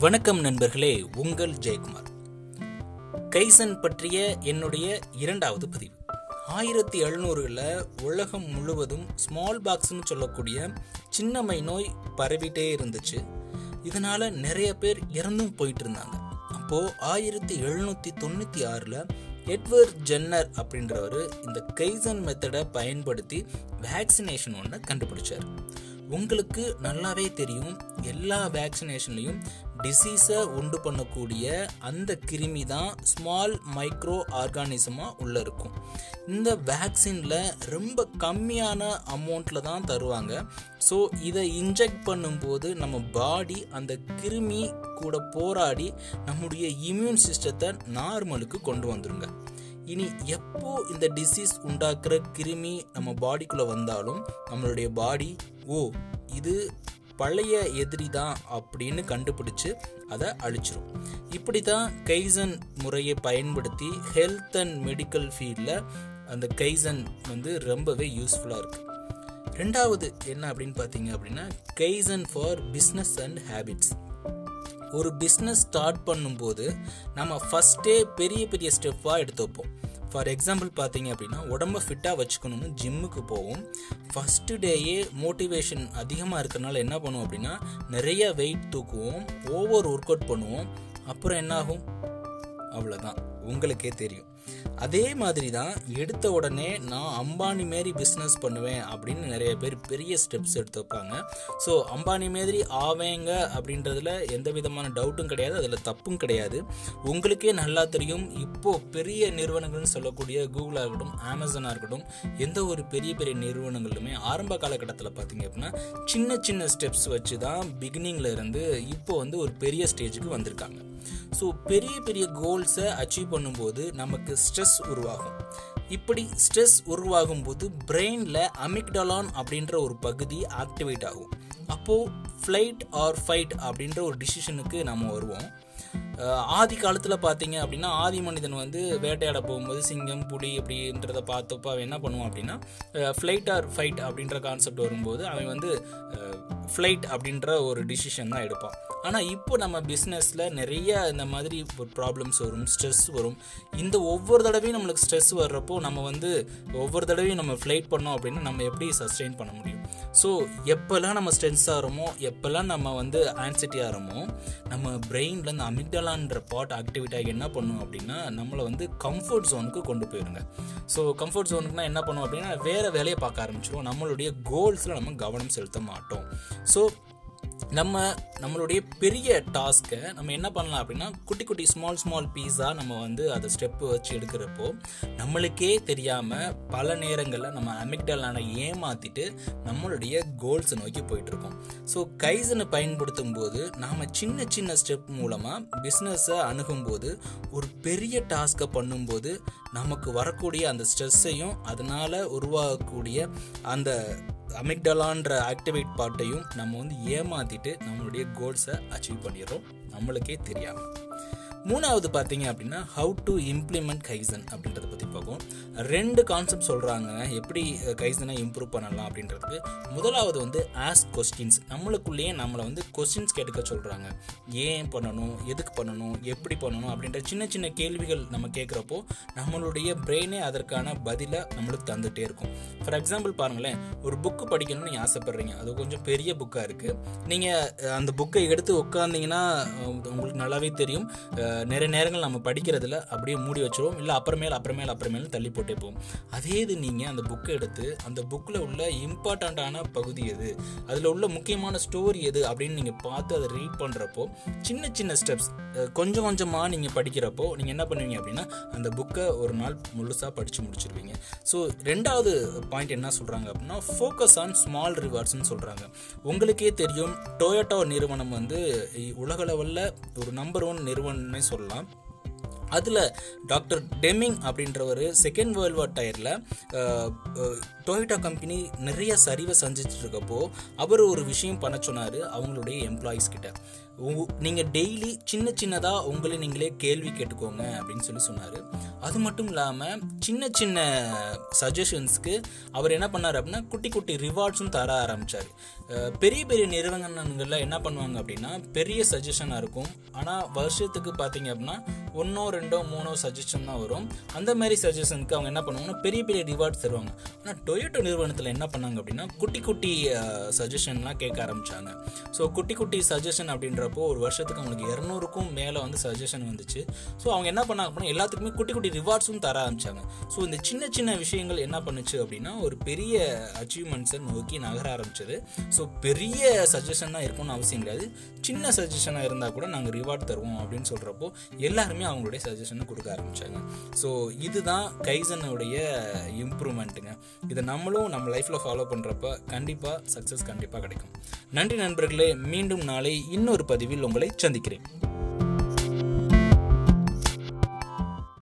வணக்கம் நண்பர்களே உங்கள் ஜெயக்குமார். கைசன் பற்றிய என்னுடைய இரண்டாவது பதிவு. ஆயிரத்தி எழுநூறுகளில் உலகம் முழுவதும் ஸ்மால் பாக்ஸ்னு சொல்லக்கூடிய சின்னம்மை நோய் பரவிட்டே இருந்துச்சு. இதனால நிறைய பேர் இறந்தும் போயிட்டு இருந்தாங்க அப்போ ஆயிரத்தி எழுநூத்தி தொண்ணூத்தி ஆறுல எட்வர்ட் ஜென்னர் அப்படின்றவர் இந்த கைசன் மெத்தடை பயன்படுத்தி வேக்சினேஷன் ஒன்று கண்டுபிடிச்சார். உங்களுக்கு நல்லாவே தெரியும். எல்லா வேக்சினேஷன்லையும் டிசீஸை உண்டு பண்ணக்கூடிய அந்த கிருமி தான் ஸ்மால் மைக்ரோ ஆர்கானிசமாக உள்ளே இருக்கும். இந்த வேக்சினில் ரொம்ப கம்மியான அமௌண்ட்டில் தான் தருவாங்க. ஸோ இதை இன்ஜெக்ட் பண்ணும்போது நம்ம பாடி அந்த கிருமி கூட போராடி நம்முடைய இம்யூன் சிஸ்டத்தை நார்மலுக்கு கொண்டு வந்துருங்க. இனி எப்போ இந்த டிசீஸ் உண்டாக்குற கிருமி நம்ம பாடிக்குள்ளே வந்தாலும் நம்மளுடைய பாடி ஓ இது பழைய எதிரி தான் அப்படின்னு கண்டுபிடிச்சு அதை அழிச்சிரும். இப்படி தான் கைசன் முறையை பயன்படுத்தி ஹெல்த் அண்ட் மெடிக்கல் ஃபீல்டில் அந்த கைசன் வந்து ரொம்பவே யூஸ்ஃபுல்லாக இருக்குது ரெண்டாவது என்ன அப்படின்னு பார்த்தீங்க அப்படின்னா kaizen for business and habits ஒரு பிஸ்னஸ் ஸ்டார்ட் பண்ணும்போது நம்ம ஃபஸ்ட்டே பெரிய பெரிய ஸ்டெப்பாக எடுத்து வைப்போம். ஃபார் எக்ஸாம்பிள் பார்த்தீங்க அப்படின்னா உடம்ப ஃபிட்டாக வச்சுக்கணும்னு ஜிம்முக்கு போவோம். ஃபஸ்ட்டு டேயே மோட்டிவேஷன் அதிகமாக இருக்கிறனால என்ன பண்ணுவோம் அப்படின்னா நிறைய வெயிட் தூக்குவோம் ஓவர் ஒர்க் அவுட் பண்ணுவோம். அப்புறம் என்னாகும்? அவ்வளோதான் உங்களுக்கே தெரியும். அதே மாதிரி தான் எடுத்த உடனே நான் அம்பானி மாரி பிஸ்னஸ் பண்ணுவேன் அப்படின்னு நிறைய பேர் பெரிய ஸ்டெப்ஸ் எடுத்து வைப்பாங்க ஸோ அம்பானி மாதிரி ஆவேங்க அப்படின்றதுல எந்த விதமான டவுட்டும் கிடையாது. அதில் தப்பும் கிடையாது. உங்களுக்கே நல்லா தெரியும். இப்போது பெரிய நிறுவனங்கள்னு சொல்லக்கூடிய கூகுளாக இருக்கட்டும் அமேசானாக இருக்கட்டும் எந்த ஒரு பெரிய பெரிய நிறுவனங்களுமே ஆரம்ப காலகட்டத்தில் பார்த்தீங்க அப்படின்னா சின்ன சின்ன ஸ்டெப்ஸ் வச்சு தான் பிகினிங்கில் இருந்து இப்போ வந்து ஒரு பெரிய ஸ்டேஜுக்கு வந்திருக்காங்க. ஸோ பெரிய பெரிய கோல்ஸை அச்சீவ் பண்ணும்போது நமக்கு ஸ்ட்ரெஸ் உருவாகும். இப்படி ஸ்ட்ரெஸ் உருவாகும் போது பிரெயினில் அமிக்டலான் அப்படின்ற ஒரு பகுதி ஆக்டிவேட் ஆகும். அப்போது ஃப்ளைட் ஆர் ஃபைட் அப்படின்ற ஒரு டிசிஷனுக்கு நம்ம வருவோம். ஆதி காலத்தில் பார்த்தீங்க அப்படின்னா ஆதி மனிதன் வந்து வேட்டையாட போகும்போது சிங்கம் புலி அப்படின்றத பார்த்தப்போ அவன் என்ன பண்ணுவான் அப்படின்னா ஃப்ளைட் ஆர் ஃபைட் அப்படின்ற கான்செப்ட் வரும்போது அவன் வந்து ஃப்ளைட் அப்படின்ற ஒரு டிசிஷன் தான் எடுப்பான். ஆனால் இப்போ நம்ம பிஸ்னஸில் நிறைய இந்த மாதிரி ப்ராப்ளம்ஸ் வரும் ஸ்ட்ரெஸ் வரும். இந்த ஒவ்வொரு தடவையும் நம்மளுக்கு ஸ்ட்ரெஸ் வர்றப்போ நம்ம வந்து ஒவ்வொரு தடவையும் நம்ம ஃப்ளைட் பண்ணோம் அப்படின்னா நம்ம எப்படி சஸ்டெயின் பண்ண முடியும்? ஸோ எப்போல்லாம் நம்ம ஸ்ட்ரெஸ் ஆகிறோமோ எப்போல்லாம் நம்ம வந்து ஆன்சைட்டி ஆகிறோமோ நம்ம பிரெயினில் இந்த அமிக்டலான்ற பாட் ஆக்டிவேட் ஆகி என்ன பண்ணும் அப்படின்னா நம்மளை வந்து கம்ஃபர்ட் ஜோனுக்கு கொண்டு போயிருங்க. ஸோ கம்ஃபர்ட் ஜோனுக்குனா என்ன பண்ணுவோம் அப்படின்னா வேறு வேலையை பார்க்க ஆரம்பிச்சிடும் நம்மளுடைய கோல்ஸில் நம்ம கவனம் செலுத்த மாட்டோம். ஸோ நம்ம நம்மளுடைய பெரிய டாஸ்க்கை நம்ம என்ன பண்ணலாம் அப்படின்னா குட்டி குட்டி ஸ்மால் ஸ்மால் பீஸாக நம்ம வந்து அதை ஸ்டெப்பு வச்சு எடுக்கிறப்போ நம்மளுக்கே தெரியாமல் பல நேரங்களில் நம்ம அமிக்டலான ஏமாற்றிட்டு நம்மளுடைய கோல்ஸை நோக்கி போயிட்டுருக்கோம் ஸோ கைஸனை பயன்படுத்தும் போது நாம் சின்ன சின்ன ஸ்டெப் மூலமாக பிஸ்னஸை அணுகும்போது ஒரு பெரிய டாஸ்க்கை பண்ணும்போது நமக்கு வரக்கூடிய அந்த ஸ்ட்ரெஸ்ஸையும் அதனால் உருவாகக்கூடிய அந்த அமிக்டலான்ற ஆக்டிவேட் பார்ட்டையும் நம்ம வந்து ஏமாத்திட்டு நம்மளுடைய கோல்ஸை அச்சீவ் பண்ணிடுறோம். நம்மளுக்கே தெரியாமல் மூணாவது பார்த்தீங்க அப்படின்னா ஹவு டு இம்ப்ளிமெண்ட் கைசன் அப்படின்றத பற்றி பார்ப்போம். ரெண்டு கான்செப்ட் சொல்கிறாங்க எப்படி கைசனை இம்ப்ரூவ் பண்ணலாம் அப்படின்றதுக்கு. முதலாவது வந்து ஆஸ்க் கொஸ்டின்ஸ் நம்மளுக்குள்ளேயே நம்மளை வந்து கொஸ்டின்ஸ் கேட்டுக்க சொல்கிறாங்க ஏன் பண்ணணும்? எதுக்கு பண்ணணும்? எப்படி பண்ணணும்? அப்படின்ற சின்ன சின்ன கேள்விகள் நம்ம கேட்குறப்போ நம்மளுடைய பிரெயினே அதற்கான பதிலை நம்மளுக்கு தந்துகிட்டே இருக்கும். ஃபார் எக்ஸாம்பிள் பாருங்களேன். ஒரு புக்கு படிக்கணும்னு நீங்கள் ஆசைப்பட்றீங்க. அது கொஞ்சம் பெரிய புக்காக இருக்குது நீங்கள் அந்த புக்கை எடுத்து உட்காந்தீங்கன்னா உங்களுக்கு நல்லாவே தெரியும். நிறைய நேரங்கள் நம்ம படிக்கிறதுல அப்படியே மூடி வச்சிருவோம். இல்லை அப்புறமேல் அப்புறமேல் அப்புறமேல் தள்ளி போட்டே போவோம். அதே இது நீங்கள் அந்த புக்கை எடுத்து அந்த புக்கில் உள்ள இம்பார்ட்டண்ட்டான பகுதி எது? அதில் உள்ள முக்கியமான ஸ்டோரி எது? அப்படின்னு நீங்கள் பார்த்து அதை ரீட் பண்ணுறப்போ சின்ன சின்ன ஸ்டெப்ஸ் கொஞ்சம் கொஞ்சமாக நீங்கள் படிக்கிறப்போ நீங்கள் என்ன பண்ணுவீங்க அப்படின்னா அந்த புக்கை ஒரு நாள் முழுசாக படித்து முடிச்சிருவீங்க. ஸோ ரெண்டாவது பாயிண்ட் என்ன சொல்கிறாங்க அப்படின்னா ஃபோக்கஸ் ஆன் ஸ்மால் ரிவார்ட்ஸ்னு சொல்கிறாங்க உங்களுக்கே தெரியும் டொயோட்டோ நிறுவனம் வந்து உலக லெவலில் ஒரு நம்பர் ஒன் நிறுவனம்னே சொல்லலாம். அதில் டாக்டர் டெமிங் அப்படின்றவர் செகண்ட் வேர்ல்டு வார் டயரில் டொயோட்டா கம்பெனி நிறைய சரிவை சந்திச்சுட்டு இருக்கப்போ அவர் ஒரு விஷயம் பண்ண சொன்னார் அவங்களுடைய எம்ப்ளாயீஸ் கிட்ட. நீங்கள் டெய்லி சின்ன சின்னதாக உங்களை நீங்களே கேள்வி கேட்டுக்கோங்க அப்படின்னு சொல்லி சொன்னார். அது மட்டும் இல்லாமல் சின்ன சின்ன சஜஷன்ஸ்க்கு அவர் என்ன பண்ணார் அப்படின்னா குட்டி குட்டி ரிவார்ட்ஸும் தர ஆரம்பித்தார் பெரிய பெரிய நிறுவனங்களில் என்ன பண்ணுவாங்க அப்படின்னா பெரிய சஜஷனாக இருக்கும். ஆனால் வருஷத்துக்கு பார்த்தீங்க அப்படின்னா ஒன்றோ ரெண்டோ மூணோ சஜஷன் தான் வரும். அந்த மாதிரி சஜஷனுக்கு அவங்க என்ன பண்ணுவாங்கன்னா பெரிய பெரிய ரிவார்ட்ஸ் தருவாங்க. ஆனால் டொயோட்டோ நிறுவனத்தில் என்ன பண்ணாங்க அப்படின்னா குட்டி குட்டி சஜஷன்லாம் கேட்க ஆரம்பித்தாங்க ஸோ குட்டி குட்டி சஜஷன் அப்படின்றப்போ ஒரு வருஷத்துக்கு அவங்களுக்கு இரநூறுக்கும் மேலே வந்து சஜஷன் வந்துச்சு. ஸோ அவங்க என்ன பண்ணாங்க அப்படின்னா எல்லாத்துக்குமே குட்டி குட்டி ரிவார்ட்ஸும் தர ஆரம்பித்தாங்க ஸோ இந்த சின்ன சின்ன விஷயங்கள் என்ன பண்ணுச்சு அப்படின்னா ஒரு பெரிய அச்சீவ்மெண்ட்ஸை நோக்கி நகர ஆரம்பிச்சது. ஸோ பெரிய சஜஷன் தான் இருக்கும்னு அவசியம் கிடையாது. சின்ன சஜஷனாக இருந்தால் கூட நாங்கள் ரிவார்ட் தருவோம் அப்படின்னு சொல்கிறப்போ எல்லாருமே அவங்களுடைய சஜஷனை கொடுக்க ஆரம்பித்தாங்க ஸோ இதுதான் கைசனுடைய இம்ப்ரூவ்மெண்ட்டுங்க இதை நம்மளும் நம்ம லைஃப்பில் ஃபாலோ பண்ணுறப்ப கண்டிப்பாக சக்ஸஸ் கண்டிப்பாக கிடைக்கும். நன்றி நண்பர்களே மீண்டும் நாளை இன்னொரு பதிவில் உங்களை சந்திக்கிறேன்.